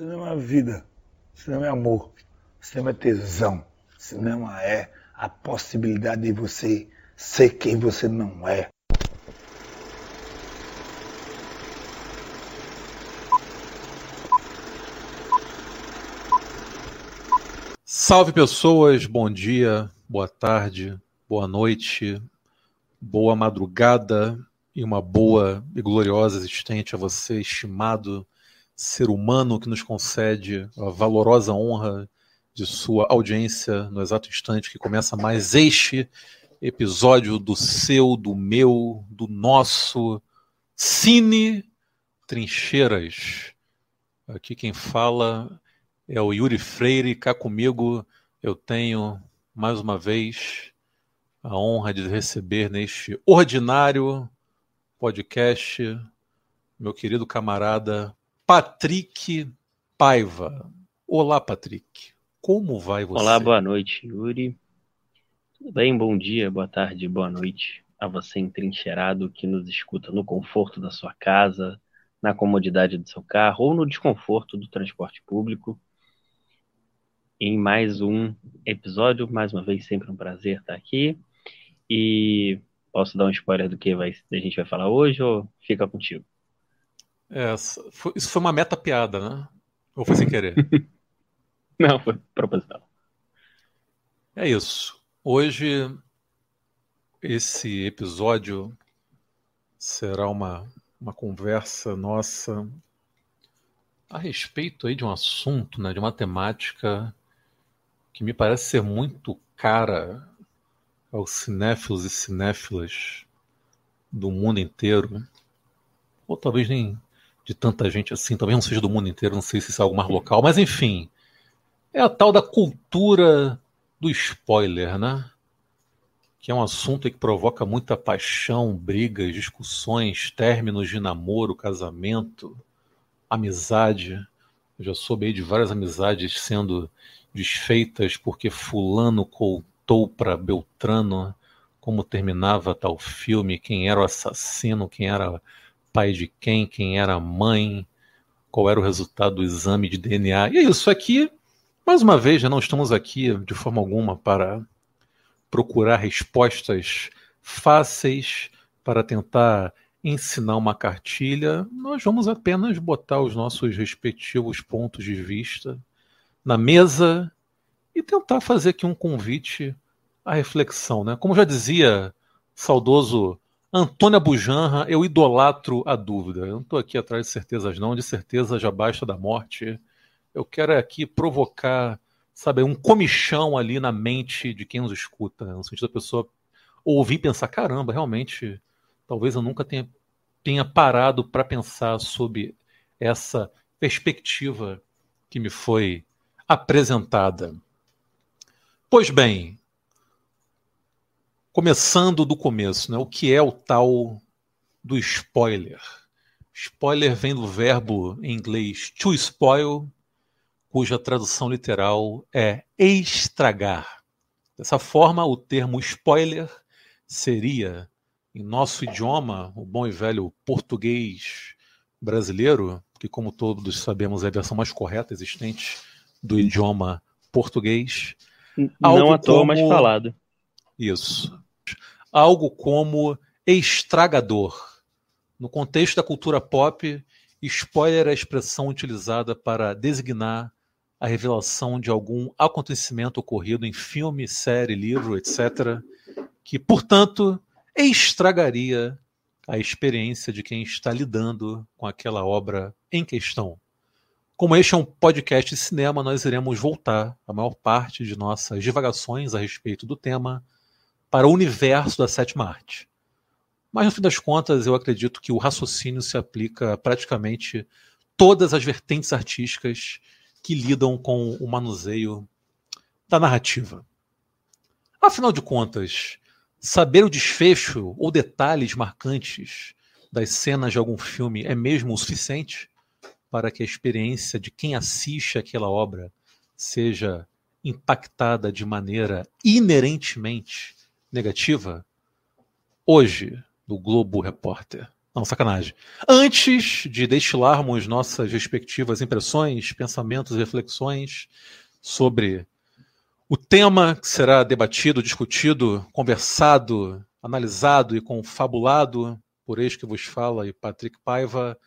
Cinema é vida, cinema é amor, cinema é tesão, cinema é a possibilidade de você ser quem você não é. Salve pessoas, bom dia, boa tarde, boa noite, boa madrugada e uma boa e gloriosa existente a você, estimado ser humano que nos concede a valorosa honra de sua audiência no exato instante que começa mais este episódio do seu, do meu, do nosso Cine Trincheiras. Aqui quem fala é o Yuri Freire, cá comigo eu tenho mais uma vez a honra de receber neste ordinário podcast meu querido camarada Patrick Paiva. Olá, Patrick. Como vai você? Olá, boa noite, Yuri. Tudo bem? Bom dia, boa tarde, boa noite a você entrincheirado que nos escuta no conforto da sua casa, na comodidade do seu carro ou no desconforto do transporte público. Em mais um episódio, mais uma vez, sempre um prazer estar aqui. E posso dar um spoiler do que vai, a gente vai falar hoje ou fica contigo? É, isso foi uma meta piada, né? Ou foi sem querer? Não, foi proposital. É isso. Hoje, esse episódio será uma, uma conversa nossa a respeito aí de um assunto, né, de uma temática que me parece ser muito cara aos cinéfilos e cinéfilas do mundo inteiro, ou talvez nem de tanta gente assim, talvez não seja do mundo inteiro, não sei se isso é algo mais local, mas enfim, é a tal da cultura do spoiler, né? Que é um assunto que provoca muita paixão, brigas, discussões, términos de namoro, casamento, amizade. Eu já soube aí de várias amizades sendo desfeitas porque fulano contou para Beltrano como terminava tal filme, quem era o assassino, quem era pai de quem, quem era a mãe, qual era o resultado do exame de DNA. E é isso aqui, mais uma vez, já não estamos aqui de forma alguma para procurar respostas fáceis para tentar ensinar uma cartilha. Nós vamos apenas botar os nossos respectivos pontos de vista na mesa e tentar fazer aqui um convite à reflexão, né? Como já dizia saudoso Antônia Bujanra, eu idolatro a dúvida. Eu não estou aqui atrás de certezas, não. De certeza já basta da morte. Eu quero aqui provocar, sabe, um comichão ali na mente de quem nos escuta, no sentido da pessoa ouvir e pensar: caramba, realmente, talvez eu nunca tenha, tenha parado para pensar sobre essa perspectiva que me foi apresentada. Pois bem, começando do começo, né? O que é o tal do spoiler? Spoiler vem do verbo em inglês to spoil, cuja tradução literal é estragar. Dessa forma, o termo spoiler seria, em nosso idioma, o bom e velho português brasileiro, que, como todos sabemos, é a versão mais correta existente do idioma português. Não à toa como... mais falado. Isso. Algo como estragador. No contexto da cultura pop, spoiler é a expressão utilizada para designar a revelação de algum acontecimento ocorrido em filme, série, livro, etc., que, portanto, estragaria a experiência de quem está lidando com aquela obra em questão. Como este é um podcast de cinema, nós iremos voltar a maior parte de nossas divagações a respeito do tema para o universo da sétima arte. Mas no fim das contas, eu acredito que o raciocínio se aplica a praticamente todas as vertentes artísticas que lidam com o manuseio da narrativa. Afinal de contas, saber o desfecho ou detalhes marcantes das cenas de algum filme é mesmo o suficiente para que a experiência de quem assiste aquela obra seja impactada de maneira inerentemente negativa? Hoje, no Globo Repórter, Não, sacanagem. Antes de destilarmos nossas respectivas impressões, pensamentos e reflexões sobre o tema que será debatido, discutido, conversado, analisado e confabulado por ex que vos fala e Patrick Paiva,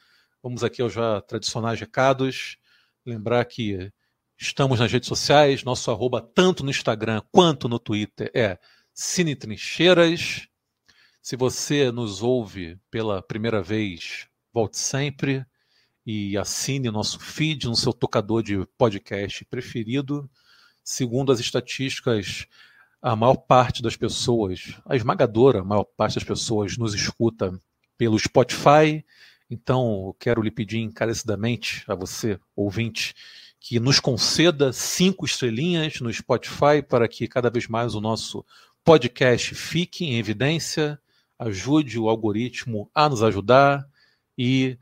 vamos aqui aos já tradicionais recados. Lembrar que estamos nas redes sociais, nosso arroba tanto no Instagram quanto no Twitter é Cine Trincheiras. Se você nos ouve pela primeira vez, volte sempre e assine nosso feed no seu tocador de podcast preferido. Segundo as estatísticas, a maior parte das pessoas, a esmagadora maior parte das pessoas nos escuta pelo Spotify. Então, quero lhe pedir encarecidamente a você, ouvinte, que nos conceda cinco estrelinhas no Spotify para que cada vez mais o nosso podcast fique em evidência. Ajude o algoritmo a nos ajudar. E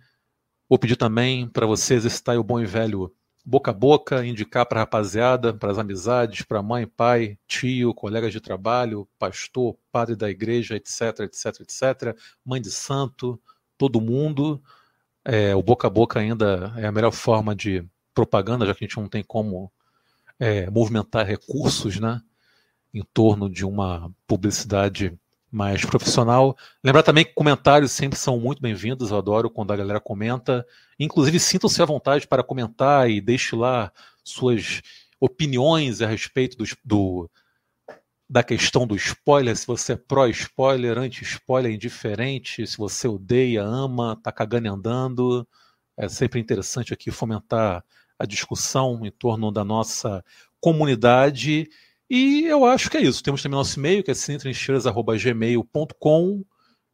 vou pedir também para você exercitar o bom e velho boca a boca, indicar para a rapaziada, para as amizades, para mãe, pai, tio, colegas de trabalho, pastor, padre da igreja, etc, etc, etc, mãe de santo, todo mundo. É, o boca a boca ainda é a melhor forma de propaganda, já que a gente não tem como é, movimentar recursos, né, em torno de uma publicidade mais profissional. Lembrar também que comentários sempre são muito bem-vindos, eu adoro quando a galera comenta. Inclusive, sintam-se à vontade para comentar e deixe lá suas opiniões a respeito do, do da questão do spoiler, se você é pró-spoiler, anti-spoiler, indiferente, se você odeia, ama, tá cagando e andando. É sempre interessante aqui fomentar a discussão em torno da nossa comunidade e eu acho que é isso. Temos também nosso e-mail, que é cinetrincheiras.gmail.com.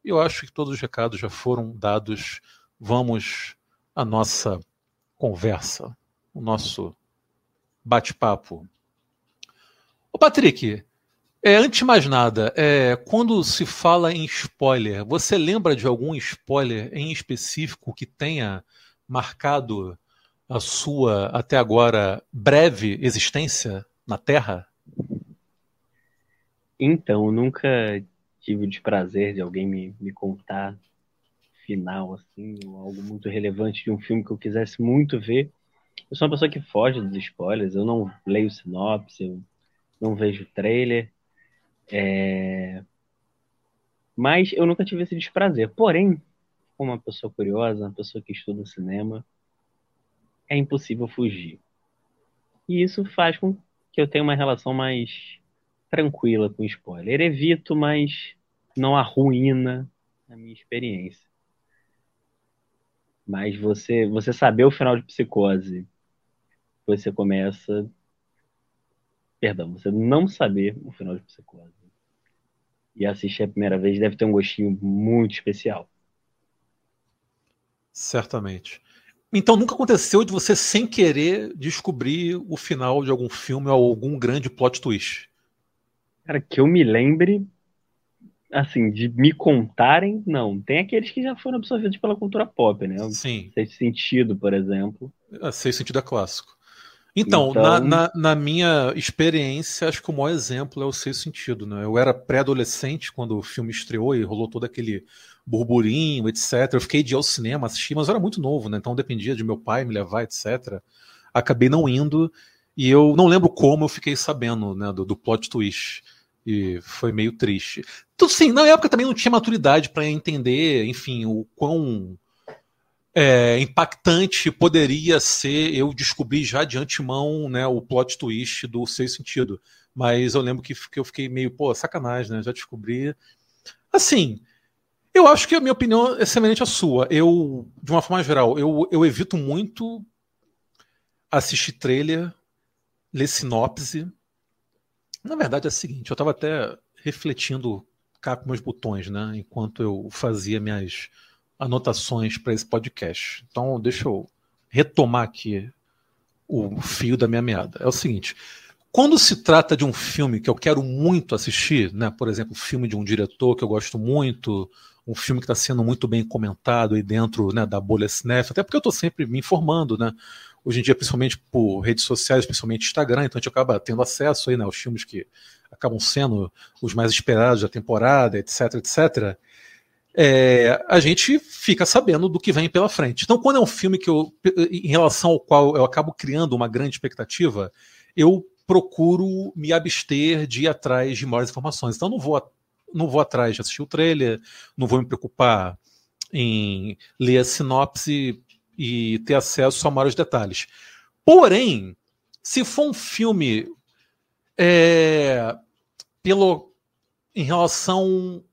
E eu acho que todos os recados já foram dados. Vamos à nossa conversa, o nosso bate-papo. Ô Patrick, é, antes de mais nada, é, quando se fala em spoiler, você lembra de algum spoiler em específico que tenha marcado a sua, até agora, breve existência na Terra? Então, nunca tive o desprazer de alguém me, me contar final, assim, ou algo muito relevante de um filme que eu quisesse muito ver. Eu sou uma pessoa que foge dos spoilers, eu não leio sinopse, eu não vejo trailer. É... Mas eu nunca tive esse desprazer. Porém, como uma pessoa curiosa, uma pessoa que estuda cinema, é impossível fugir. E isso faz com que eu tenha uma relação mais tranquila com spoiler. Evito, mas não arruína a minha experiência. Mas você, você saber o final de Psicose, você começa. Perdão, você não saber o final de Psicose e assistir a primeira vez deve ter um gostinho muito especial. Certamente. Então nunca aconteceu de você sem querer descobrir o final de algum filme ou algum grande plot twist? Cara, que eu me lembre, assim, de me contarem, não. Tem aqueles que já foram absorvidos pela cultura pop, né? Sim. Sexto Sentido, por exemplo. É, Sexto Sentido é clássico. Então, então... Na, na, na, minha experiência, acho que o maior exemplo é o Sexto Sentido, né? Eu era pré-adolescente quando o filme estreou e rolou todo aquele burburinho, etc. Eu fiquei de ir ao cinema, assistir, mas eu era muito novo, né? Então dependia de meu pai me levar, etc. Acabei não indo e eu não lembro como eu fiquei sabendo né, do, do plot twist e foi meio triste. Tudo sim, na época também não tinha maturidade para entender, enfim, o quão é, impactante poderia ser eu descobrir já de antemão né, o plot twist do Seis Sentido. Mas eu lembro que, que eu fiquei meio, pô, sacanagem, né? Já descobri. Assim, eu acho que a minha opinião é semelhante à sua. Eu, de uma forma geral, eu, eu evito muito assistir trailer, ler sinopse, na verdade é o seguinte, eu estava até refletindo cá com meus botões, né, enquanto eu fazia minhas anotações para esse podcast. Então, deixa eu retomar aqui o fio da minha meada. É o seguinte, quando se trata de um filme que eu quero muito assistir, né, por exemplo, filme de um diretor que eu gosto muito, um filme que está sendo muito bem comentado aí dentro né, da bolha cinéfila, até porque eu estou sempre me informando, né? Hoje em dia, principalmente por redes sociais, principalmente Instagram, então a gente acaba tendo acesso aí, né, aos filmes que acabam sendo os mais esperados da temporada, etc, etc. é, a gente fica sabendo do que vem pela frente. Então, quando é um filme que eu, em relação ao qual eu acabo criando uma grande expectativa, eu procuro me abster de ir atrás de maiores informações. Então, não vou, não vou atrás de assistir o trailer, não vou me preocupar em ler a sinopse e ter acesso a maiores detalhes. Porém, se for um filme é, pelo, em relação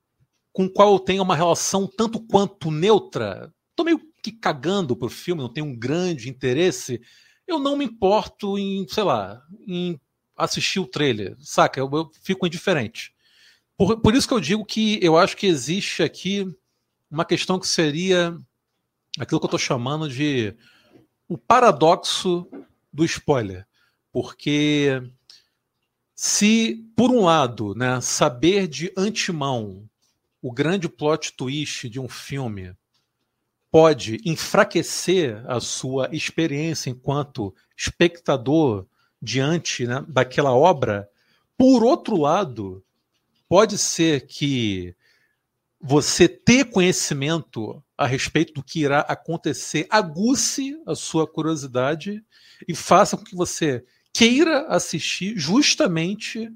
com o qual eu tenho uma relação tanto quanto neutra, tô meio que cagando pro filme, não tenho um grande interesse, eu não me importo em, sei lá, em assistir o trailer, saca? Eu, eu fico indiferente. Por, por isso que eu digo que eu acho que existe aqui uma questão que seria aquilo que eu estou chamando de o paradoxo do spoiler. Porque se, por um lado, né, saber de antemão o grande plot twist de um filme pode enfraquecer a sua experiência enquanto espectador diante né, daquela obra, por outro lado, pode ser que você ter conhecimento a respeito do que irá acontecer aguce a sua curiosidade e faça com que você queira assistir justamente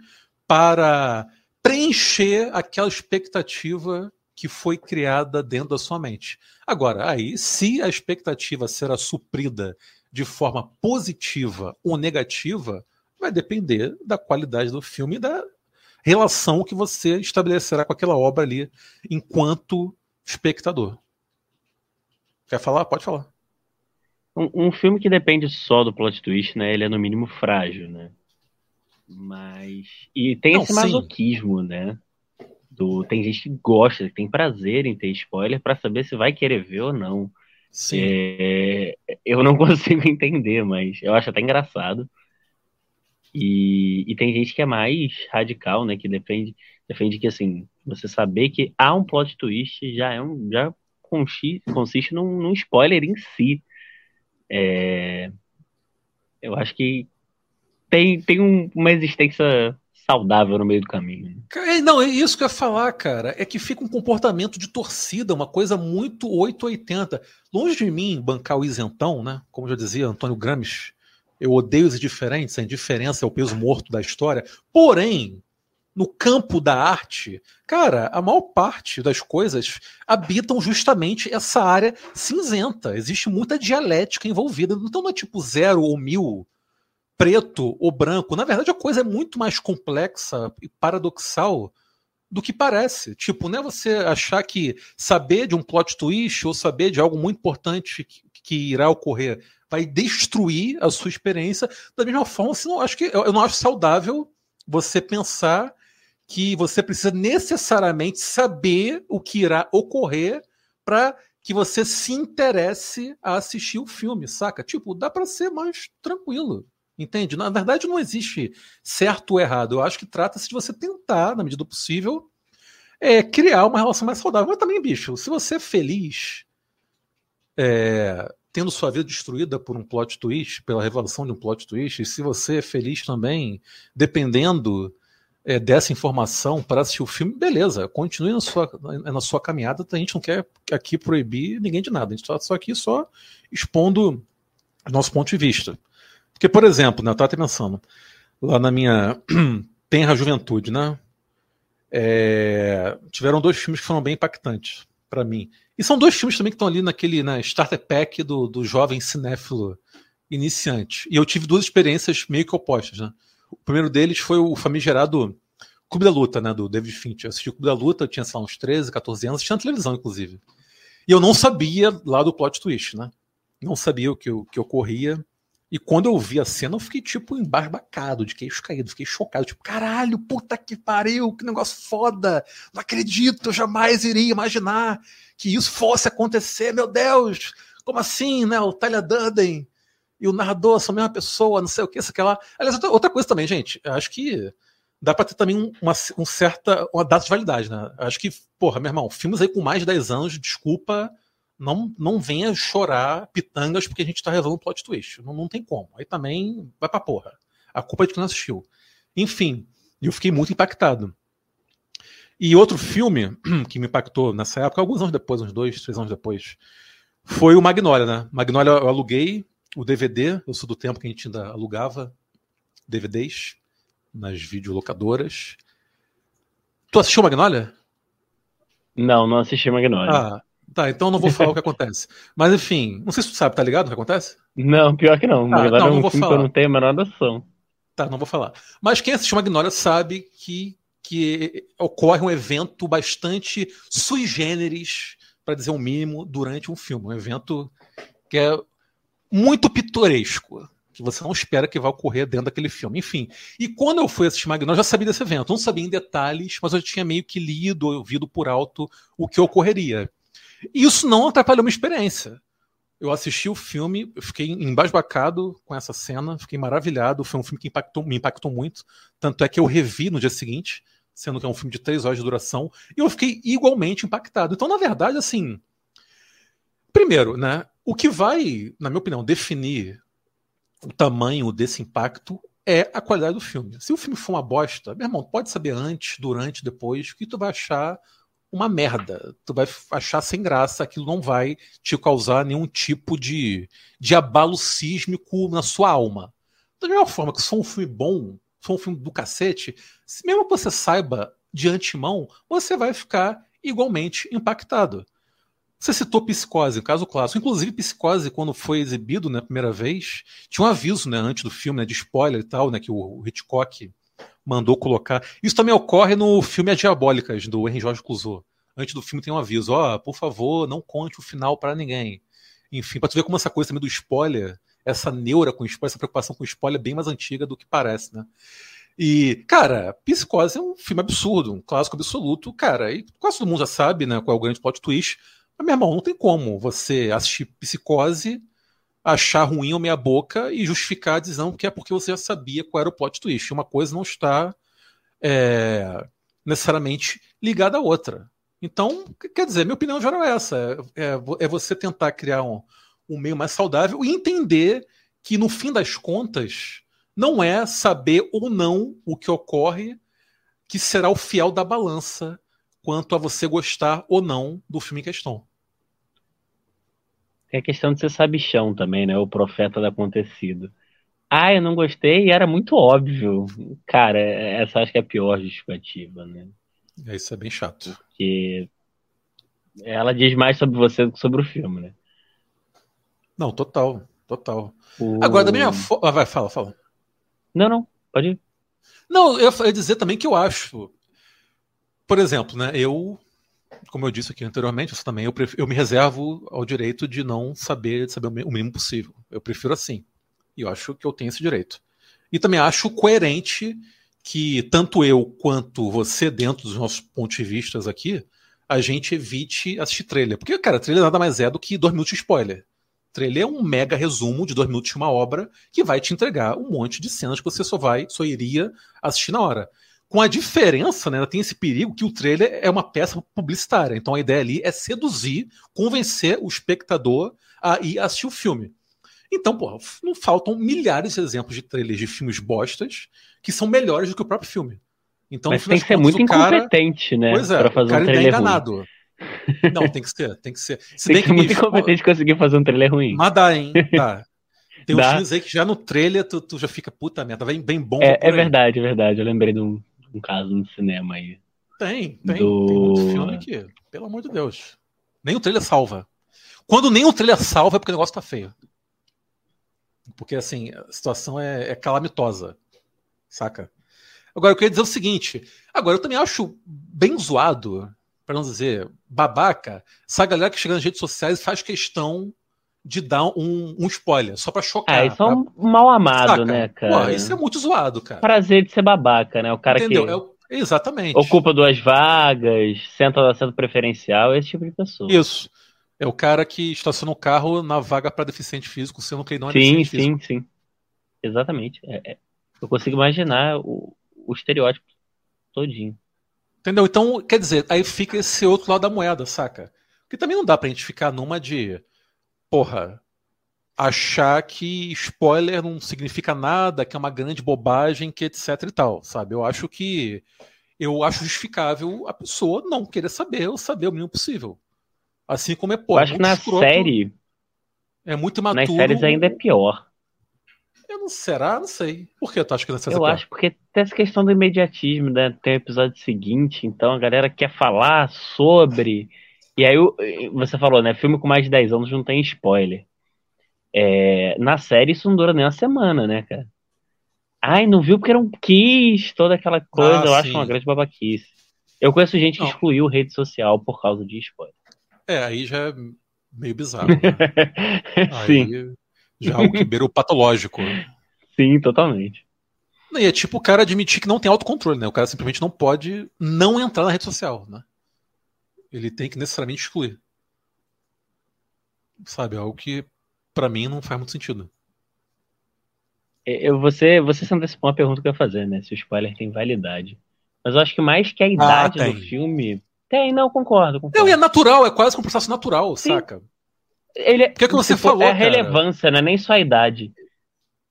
para preencher aquela expectativa que foi criada dentro da sua mente. Agora, aí, se a expectativa será suprida de forma positiva ou negativa, vai depender da qualidade do filme e da relação que você estabelecerá com aquela obra ali enquanto espectador. Quer falar? Pode falar. Um, um, filme que depende só do plot twist, né? Ele é no mínimo frágil, né? Mas. E tem Não, esse masoquismo, sim. né? Do... Tem gente que gosta, que tem prazer em ter spoiler para saber se vai querer ver ou não. Sim. É... Eu não consigo entender, mas eu acho até engraçado. E, e tem gente que é mais radical, né? Que defende, defende que assim, você saber que há um plot twist já é um. já consiste, num, num spoiler em si. É, eu acho que tem, tem um, uma existência saudável no meio do caminho. É, não, é isso que eu ia falar, cara. É que fica um comportamento de torcida, uma coisa muito 880. Longe de mim bancar o isentão, né? Como já dizia Antônio Gramsci, eu odeio os indiferentes, a indiferença é o peso morto da história. Porém, no campo da arte, cara, a maior parte das coisas habitam justamente essa área cinzenta. Existe muita dialética envolvida. Então não é tipo zero ou mil, preto ou branco. Na verdade, a coisa é muito mais complexa e paradoxal do que parece. Tipo, não é você achar que saber de um plot twist ou saber de algo muito importante que, irá ocorrer vai destruir a sua experiência. Da mesma forma, assim, não, acho que, eu, eu não acho saudável você pensar que você precisa necessariamente saber o que irá ocorrer para que você se interesse a assistir o filme, saca? Tipo, dá para ser mais tranquilo, entende? Na verdade, não existe certo ou errado. Eu acho que trata-se de você tentar, na medida do possível, é, criar uma relação mais saudável. Mas também, bicho, se você é feliz é, tendo sua vida destruída por um plot twist, pela revelação de um plot twist, e se você é feliz também, dependendo é, dessa informação para assistir o filme, beleza, continue na sua, na sua caminhada, a gente não quer aqui proibir ninguém de nada, a gente está só aqui só expondo nosso ponto de vista. Porque, por exemplo, né, eu estava pensando, lá na minha tenra juventude, né, é, tiveram dois filmes que foram bem impactantes para mim. E são dois filmes também que estão ali naquele na starter pack do, do jovem cinéfilo iniciante. E eu tive duas experiências meio que opostas, né? O primeiro deles foi o famigerado Clube da Luta, né, do David Fincher. Eu assisti o Clube da Luta, eu tinha, sei lá, uns 13, 14 anos, tinha na televisão, inclusive. E eu não sabia lá do plot twist, né? Não sabia o que, o que ocorria. E quando eu vi a cena, eu fiquei, tipo, embarbacado, de queixo caído, fiquei chocado, tipo, caralho, puta que pariu, que negócio foda, não acredito, eu jamais iria imaginar que isso fosse acontecer, meu Deus, como assim, né, o Tyler Durden e o narrador são a mesma pessoa, não sei o que, isso, aquela... Aliás, outra coisa também, gente, acho que dá pra ter também uma, um certa, uma data de validade, né, acho que, porra, meu irmão, filmes aí com mais de 10 anos, desculpa não, não venha chorar pitangas porque a gente tá revelando um plot twist. Não, não tem como. Aí também vai pra porra. A culpa é de quem não assistiu. Enfim, eu fiquei muito impactado. E outro filme que me impactou nessa época, alguns anos depois, uns dois, três anos depois, foi o Magnolia, né? Magnolia eu aluguei o DVD, eu sou do tempo que a gente ainda alugava DVDs nas videolocadoras. Tu assistiu Magnolia? Não, não assisti Magnolia. Ah, tá, então não vou falar o que acontece. Mas enfim, não sei se tu sabe, tá ligado o que acontece? Não, pior que não. Ah, Magnolia não, é um vou falar. eu não tenho a menor noção. Tá, não vou falar. Mas quem assistiu Magnolia sabe que, que ocorre um evento bastante sui generis, para dizer o um mínimo, durante um filme. Um evento que é muito pitoresco que você não espera que vai ocorrer dentro daquele filme. Enfim, e quando eu fui assistir Magnolia, eu já sabia desse evento. Não sabia em detalhes, mas eu tinha meio que lido, ouvido por alto o que ocorreria. E isso não atrapalhou minha experiência. Eu assisti o filme, fiquei embasbacado com essa cena, fiquei maravilhado. Foi um filme que impactou, me impactou muito. Tanto é que eu revi no dia seguinte, sendo que é um filme de três horas de duração, e eu fiquei igualmente impactado. Então, na verdade, assim. Primeiro, né? O que vai, na minha opinião, definir o tamanho desse impacto é a qualidade do filme. Se o filme for uma bosta, meu irmão, pode saber antes, durante, depois, que tu vai achar uma merda. Tu vai achar sem graça, aquilo não vai te causar nenhum tipo de, de abalo sísmico na sua alma. Da mesma forma que se for um filme bom, se for um filme do cacete, mesmo que você saiba de antemão, você vai ficar igualmente impactado. Você citou Psicose, caso clássico. Inclusive, Psicose, quando foi exibido na né, primeira vez, tinha um aviso né, antes do filme, né, de spoiler e tal, né, que o Hitchcock mandou colocar. Isso também ocorre no filme As Diabólicas, do Henry Jorge Clouseau. Antes do filme tem um aviso, ó, oh, por favor, não conte o final para ninguém. Enfim, pra tu ver como essa coisa também do spoiler, essa neura com spoiler, essa preocupação com spoiler é bem mais antiga do que parece, né? E, cara, Psicose é um filme absurdo, um clássico absoluto, cara, e quase todo mundo já sabe, né, qual é o grande plot twist, mas, meu irmão, não tem como você assistir psicose, achar ruim ou meia boca e justificar dizendo que é porque você já sabia qual era o plot twist. Uma coisa não está é, necessariamente ligada à outra. Então, quer dizer, minha opinião geral é essa: é, é, é você tentar criar um, um meio mais saudável e entender que, no fim das contas, não é saber ou não o que ocorre que será o fiel da balança quanto a você gostar ou não do filme em questão. Tem a questão de ser sabichão também, né? O profeta do acontecido. Ah, eu não gostei e era muito óbvio. Cara, essa acho que é a pior justificativa, né? É, isso é bem chato. Porque ela diz mais sobre você do que sobre o filme, né? Não, total, total. O... Agora, da minha forma. Ah, vai, fala, fala. Não, não, pode ir. Não, eu ia dizer também que eu acho. Por exemplo, né? Eu como eu disse aqui anteriormente, isso também eu, eu me reservo ao direito de não saber, de saber o mínimo possível. Eu prefiro assim. E eu acho que eu tenho esse direito. E também acho coerente que tanto eu quanto você, dentro dos nossos pontos de vista aqui, a gente evite assistir trailer. Porque, cara, trailer nada mais é do que dois minutos de spoiler. Trailer é um mega resumo de dois minutos de uma obra que vai te entregar um monte de cenas que você só vai, só iria assistir na hora. Com a diferença, né, tem esse perigo que o trailer é uma peça publicitária. Então a ideia ali é seduzir, convencer o espectador a ir assistir o filme. Então, porra, não faltam milhares de exemplos de trailers de filmes bostas que são melhores do que o próprio filme. Então, Mas tem que ser muito incompetente, cara... né? Pois é, pra fazer o cara um trailer é enganado. Ruim. Não, tem que ser, tem que ser. Se tem bem que, que muito incompetente conseguir fazer um trailer ruim. Mas dá, hein? Dá. Tem uns filmes aí que já no trailer tu, tu já fica, puta merda, vem bem bom. É, é verdade, é verdade. Eu lembrei de um, um caso no cinema aí. Tem, tem. Do... Tem muito filme que, pelo amor de Deus. Nem o trailer salva. Quando nem o trailer salva é porque o negócio tá feio. Porque, assim, a situação é, é calamitosa. Saca? Agora, eu queria dizer o seguinte. Agora, eu também acho bem zoado, para não dizer babaca, essa galera que chega nas redes sociais e faz questão de dar um, um spoiler, só pra chocar. Ah, isso é um mal amado, né, cara? Isso é muito zoado, cara. Prazer de ser babaca, né? O cara Entendeu? que. É, exatamente. Ocupa duas vagas, senta no assento preferencial, esse tipo de pessoa. Isso. É o cara que estaciona o carro na vaga para deficiente físico, sendo que ele não é sim, deficiente sim, físico. Sim, sim. Exatamente. É, é. Eu consigo imaginar o, o estereótipo todinho. Entendeu? Então, quer dizer, aí fica esse outro lado da moeda, saca? Porque também não dá pra gente ficar numa de porra, achar que spoiler não significa nada, que é uma grande bobagem, que etc e tal, sabe? Eu acho que eu acho justificável a pessoa não querer saber ou saber o mínimo possível. Assim como é pô, eu acho que na escroto, série. É muito imaturo. Nas séries ainda é pior. Eu não será, não sei. Por que tu acha que não sei Eu acho porque tem essa questão do imediatismo, né? Tem o episódio seguinte, então a galera quer falar sobre. E aí você falou, né? Filme com mais de 10 anos não tem spoiler. É, na série isso não dura nem uma semana, né, cara? Ai, não viu porque não quis, toda aquela coisa, ah, eu sim. acho uma grande babaquice. Eu conheço gente que não. excluiu rede social por causa de spoiler. É, aí já é meio bizarro. Né? sim. já é algo que beira o patológico. Sim, totalmente. E é tipo o cara admitir que não tem autocontrole, né? O cara simplesmente não pode não entrar na rede social, né? Ele tem que necessariamente excluir. Sabe, é algo que para mim não faz muito sentido. É, eu, você, você se antecipou uma pergunta que eu ia fazer, né? Se o spoiler tem validade. Mas eu acho que mais que a ah, idade ah, do filme. Tem, não, concordo. concordo. Não, é natural, é quase um processo natural, Sim. saca? Ele, o que, é que você falou? É a relevância, né? Nem só a idade.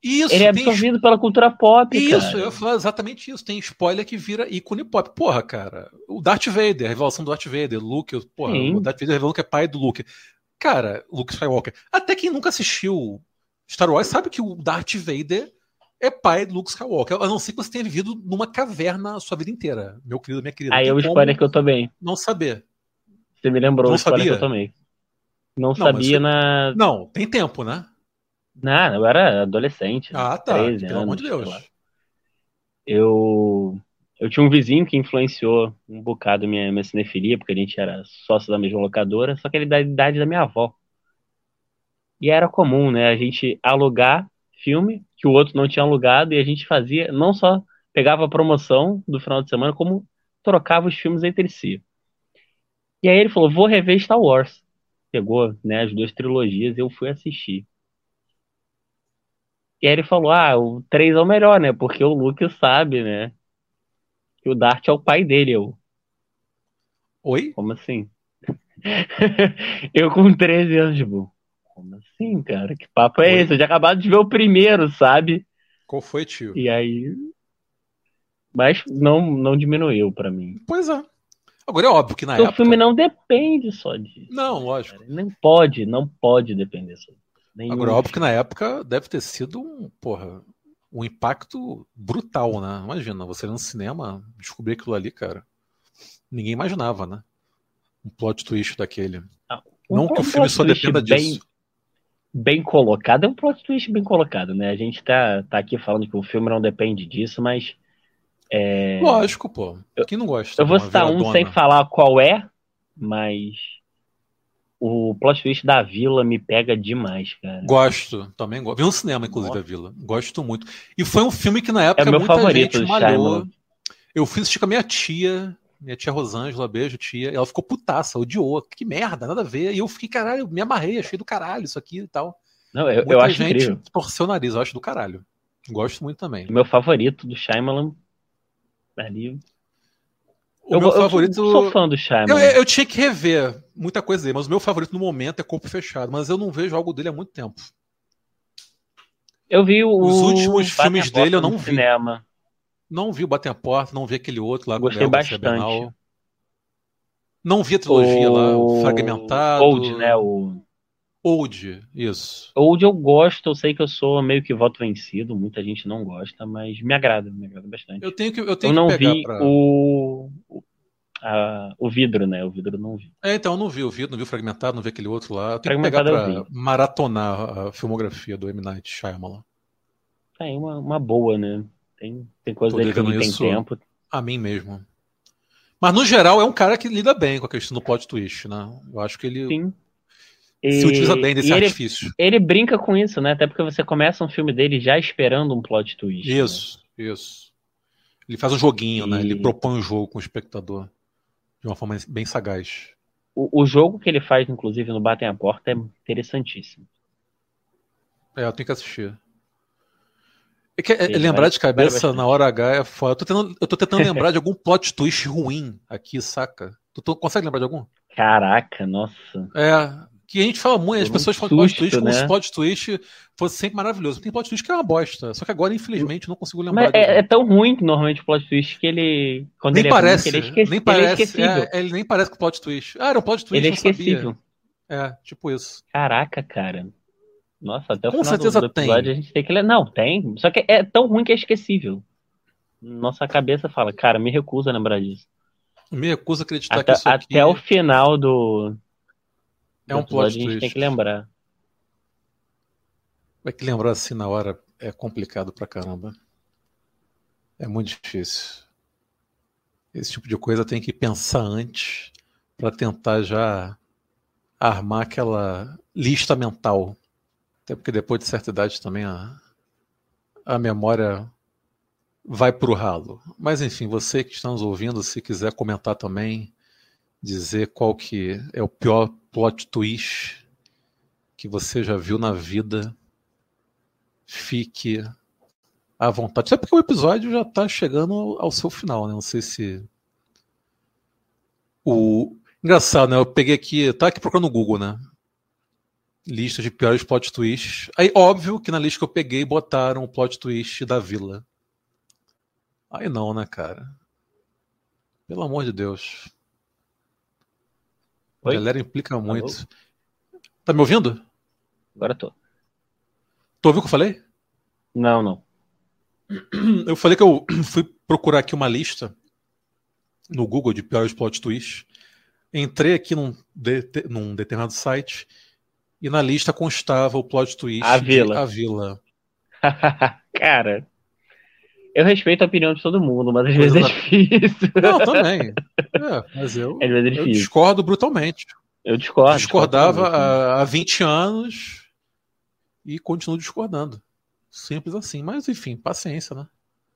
Isso, ele é absorvido tem... pela cultura pop. Isso, cara. eu falar exatamente isso. Tem spoiler que vira ícone pop. Porra, cara, o Darth Vader, a revelação do Darth Vader, Luke, porra, Sim. o Darth Vader revelou que é pai do Luke. Cara, Luke Skywalker. Até quem nunca assistiu Star Wars sabe que o Darth Vader é pai do Luke Skywalker. A não ser que você tenha vivido numa caverna a sua vida inteira, meu querido, minha querida. Aí é o spoiler que eu tomei. Não saber. Você me lembrou não o spoiler sabia? que eu tomei. Não, não sabia na. Não, tem tempo, né? Não, eu era adolescente. Ah, tá. 13 Pelo anos, amor de Deus. Eu, eu tinha um vizinho que influenciou um bocado minha, minha cinefilia, porque a gente era sócio da mesma locadora, só que ele da idade da minha avó. E era comum, né, a gente alugar filme que o outro não tinha alugado e a gente fazia, não só pegava a promoção do final de semana, como trocava os filmes entre si. E aí ele falou: vou rever Star Wars. Pegou né, as duas trilogias e eu fui assistir. E aí ele falou: ah, o 3 é o melhor, né? Porque o Luke sabe, né? Que o Dart é o pai dele. Eu. Oi? Como assim? eu com 13 anos, tipo, como assim, cara? Que papo é Oi? esse? Eu tinha acabado de ver o primeiro, sabe? Qual foi, tio? E aí. Mas não, não diminuiu para mim. Pois é. Agora é óbvio que na Porque época. O filme não depende só disso. Não, lógico. Cara. Nem pode, não pode depender só disso. Nenhum Agora, óbvio que na época deve ter sido um, porra, um impacto brutal, né? Imagina, você no cinema descobrir aquilo ali, cara. Ninguém imaginava, né? Um plot twist daquele. Ah, um Não que o filme só dependa bem, disso. Bem colocado, é um plot twist bem colocado, né? A gente tá, tá aqui falando que o filme não depende disso, mas. É... Lógico, pô. Quem não gosta? Eu vou citar um sem falar qual é, mas o plot twist da Vila me pega demais, cara. Gosto, também gosto. Vi no cinema, inclusive, Nossa. a Vila. Gosto muito. E foi um filme que na época é meu muita favorito gente malhou. Eu fui assistir com a minha tia, minha tia Rosângela, beijo, tia. Ela ficou putaça, odiou. Que merda, nada a ver. E eu fiquei, caralho, me amarrei, achei do caralho isso aqui e tal. Não, eu, eu acho gente incrível. torceu o nariz, eu acho do caralho. Gosto muito também. Meu favorito do Shyamalan ali o eu, meu favorito. Eu sou fã do Shyamalan. Eu, eu, tinha que rever muita coisa dele, mas o meu favorito no momento é Corpo Fechado. Mas eu não vejo algo dele há muito tempo. Eu vi o. Os últimos filmes dele eu não vi. Cinema. Não vi o Batem a Porta, não vi aquele outro lá Gostei com o bastante. Não vi a trilogia o... lá, o Fragmentado. Old, né? O... Old, isso. Old eu gosto, eu sei que eu sou meio que voto vencido, muita gente não gosta, mas me agrada, me agrada bastante. Eu tenho que eu tenho eu não que vi pra... o a, o vidro, né? O vidro não vi. É, então eu não vi o vidro, não vi o fragmentado, não vi aquele outro lá. Eu tenho que pegar pra maratonar a filmografia do M Night Shyamalan. É uma, uma boa, né? Tem tem coisa dele que não tem tempo. A mim mesmo. Mas no geral é um cara que lida bem com a questão do plot twist, né? Eu acho que ele Sim. E, se utiliza bem desse artifício. Ele, ele, brinca com isso, né? Até porque você começa um filme dele já esperando um plot twist. Né? Isso, né? isso. Ele faz um joguinho, e... né? Ele propõe um jogo com o espectador de uma forma bem sagaz. O, o jogo que ele faz, inclusive, no Batem a Porta é interessantíssimo. É, eu tenho que assistir. É que, é, lembrar de cabeça na hora H é foda. Eu tô tentando, eu tô tentando lembrar de algum plot twist ruim aqui, saca? Tu, tu consegue lembrar de algum? Caraca, nossa. É, Que a gente fala muito, as pessoas falam plot susto, twist como né? se plot twist fosse sempre maravilhoso. Tem plot twist que é uma bosta. Só que agora, infelizmente, eu não consigo lembrar. Mas de é, é tão ruim normalmente o plot twist que ele. Quando nem ele é ruim, parece, que ele nem ele é parece, esquecível. é, ele nem parece com plot twist. Ah, era um plot twist, ele é esquecível. É, tipo isso. Caraca, cara. Nossa, até o Com final do- certeza do, episódio tem. a gente tem que ler. Não, tem. Só que é tão ruim que é esquecível. Nossa cabeça fala, cara, me recuso a lembrar disso. Me recuso a acreditar Até, que isso aqui até o final do, é um plot episódio a gente twist. tem que lembrar. É que lembrar assim na hora é complicado pra caramba. É muito difícil. Esse tipo de coisa tem que pensar antes pra tentar já armar aquela lista mental. Até porque depois de certa idade também a, a memória vai pro ralo. Mas enfim, você que está nos ouvindo, se quiser comentar também, dizer qual que é o pior plot twist que você já viu na vida, fique à vontade. Até porque o episódio já está chegando ao seu final, né? Não sei se. O. Engraçado, né? Eu peguei aqui. Tá aqui procurando no Google, né? Lista de piores plot twists. Aí, óbvio que na lista que eu peguei botaram o plot twist da vila. Aí não, né, cara? Pelo amor de Deus. A Oi? galera implica muito. Tá me ouvindo? Agora tô. Tu ouviu o que eu falei? Não, não. Eu falei que eu fui procurar aqui uma lista no Google de piores plot twists. Entrei aqui num, de- num determinado site e na lista constava o plot twist A Vila. A Vila. cara, eu respeito a opinião de todo mundo, mas às vezes é da- difícil. Não, também. É, mas eu, Às vezes é eu discordo brutalmente. Eu discordo. Discordava discordo há, há 20 anos e continuo discordando. Simples assim. Mas enfim, paciência, né?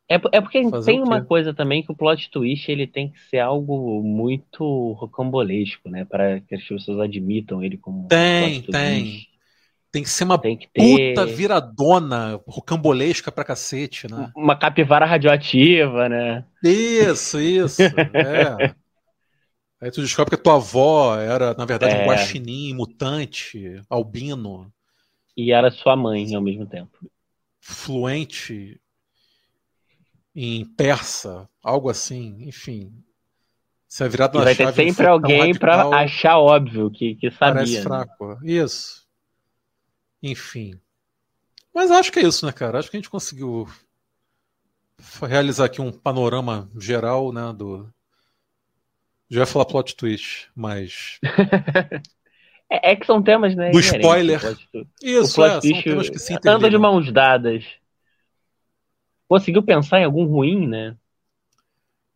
É, é porque Fazer tem uma coisa também que o plot twist ele tem que ser algo muito rocambolesco, né? Para que as pessoas admitam ele como um Tem, tem. Tem que ser uma que puta viradona, rocambolesca pra cacete, né? uma capivara radioativa, né? Isso, isso. é. Aí tu descobre que a tua avó era, na verdade, É. um guaxinim, mutante, albino, E era sua mãe ao mesmo tempo. fluente em persa, algo assim, enfim. Se é virado na vai ter chave sempre alguém pra radical, achar óbvio que, que parece sabia. né? fraco. Isso. Enfim. Mas acho que é isso, né, cara? Acho que a gente conseguiu realizar aqui um panorama geral, né, do... Já ia falar plot twist, mas... É, é que são temas, né? Do spoiler. plot. Isso, o é, plot são twist temas que se anda de mãos dadas. Conseguiu pensar em algum ruim, né?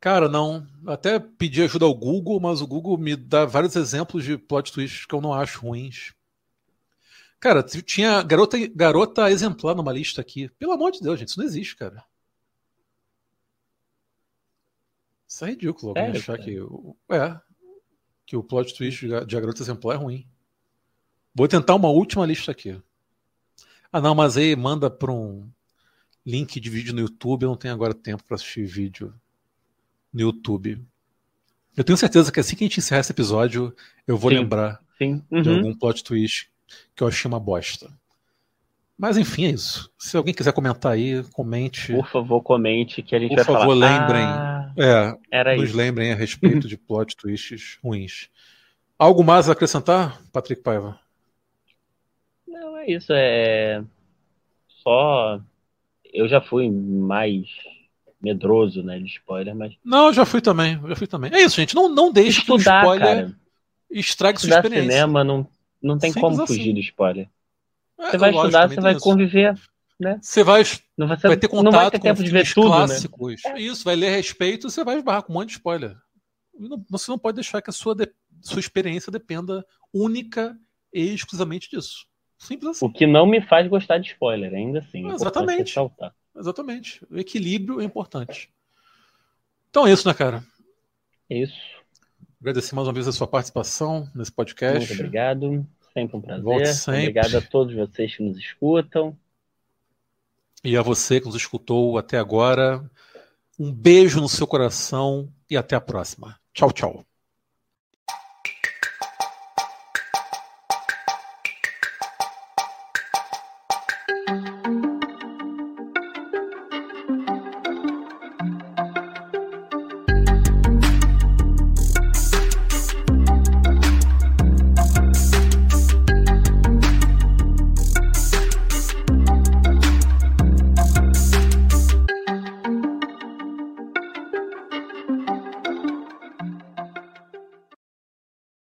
Cara, não. Até pedi ajuda ao Google, mas o Google me dá vários exemplos de plot twists que eu não acho ruins. Cara, tinha garota, garota exemplar numa lista aqui. Pelo amor de Deus, gente, isso não existe, cara. Isso é ridículo alguém Sério, achar cara? que. É. Que o plot twist de de a garota exemplar é ruim. Vou tentar uma última lista aqui. Ah, não, mas aí manda para um link de vídeo no YouTube. Eu não tenho agora tempo para assistir vídeo no YouTube. Eu tenho certeza que assim que a gente encerrar esse episódio, eu vou Sim. lembrar Sim. de Uhum. algum plot twist que eu achei uma bosta. Mas enfim, é isso. Se alguém quiser comentar aí, comente. Por favor, comente que a gente Por vai favor, falar. lembrem. Ah, É, nos isso. lembrem a respeito de plot twists ruins. Algo mais a acrescentar, Patrick Paiva? Não, é isso. É só. Eu já fui mais medroso, né, de spoiler, mas Não, eu já fui também. eu Já fui também. É isso, gente. Não, não deixe que o estudar, spoiler cara. estrague sua Estudar experiência. cinema não, não tem Simples como assim. fugir do spoiler. É, Você vai lógico, estudar, você vai isso. conviver. Você vai Não vai, ser, vai ter não vai contato ter com tempo de ver tudo, né? clássicos. Isso, vai ler a respeito, você vai esbarrar com um monte de spoiler. E Você não pode deixar que a sua, de- sua experiência dependa única e exclusivamente disso. Simples assim. O que não me faz gostar de spoiler, ainda assim. é Exatamente. ressaltar. Exatamente. O equilíbrio é importante. Então é isso, né, cara? É isso. Agradecer mais uma vez a sua participação nesse podcast. Muito obrigado. Sempre um Volte prazer. sempre. Obrigado a todos vocês que nos escutam. E a você que nos escutou até agora, um beijo no seu coração e até a próxima. Tchau, tchau.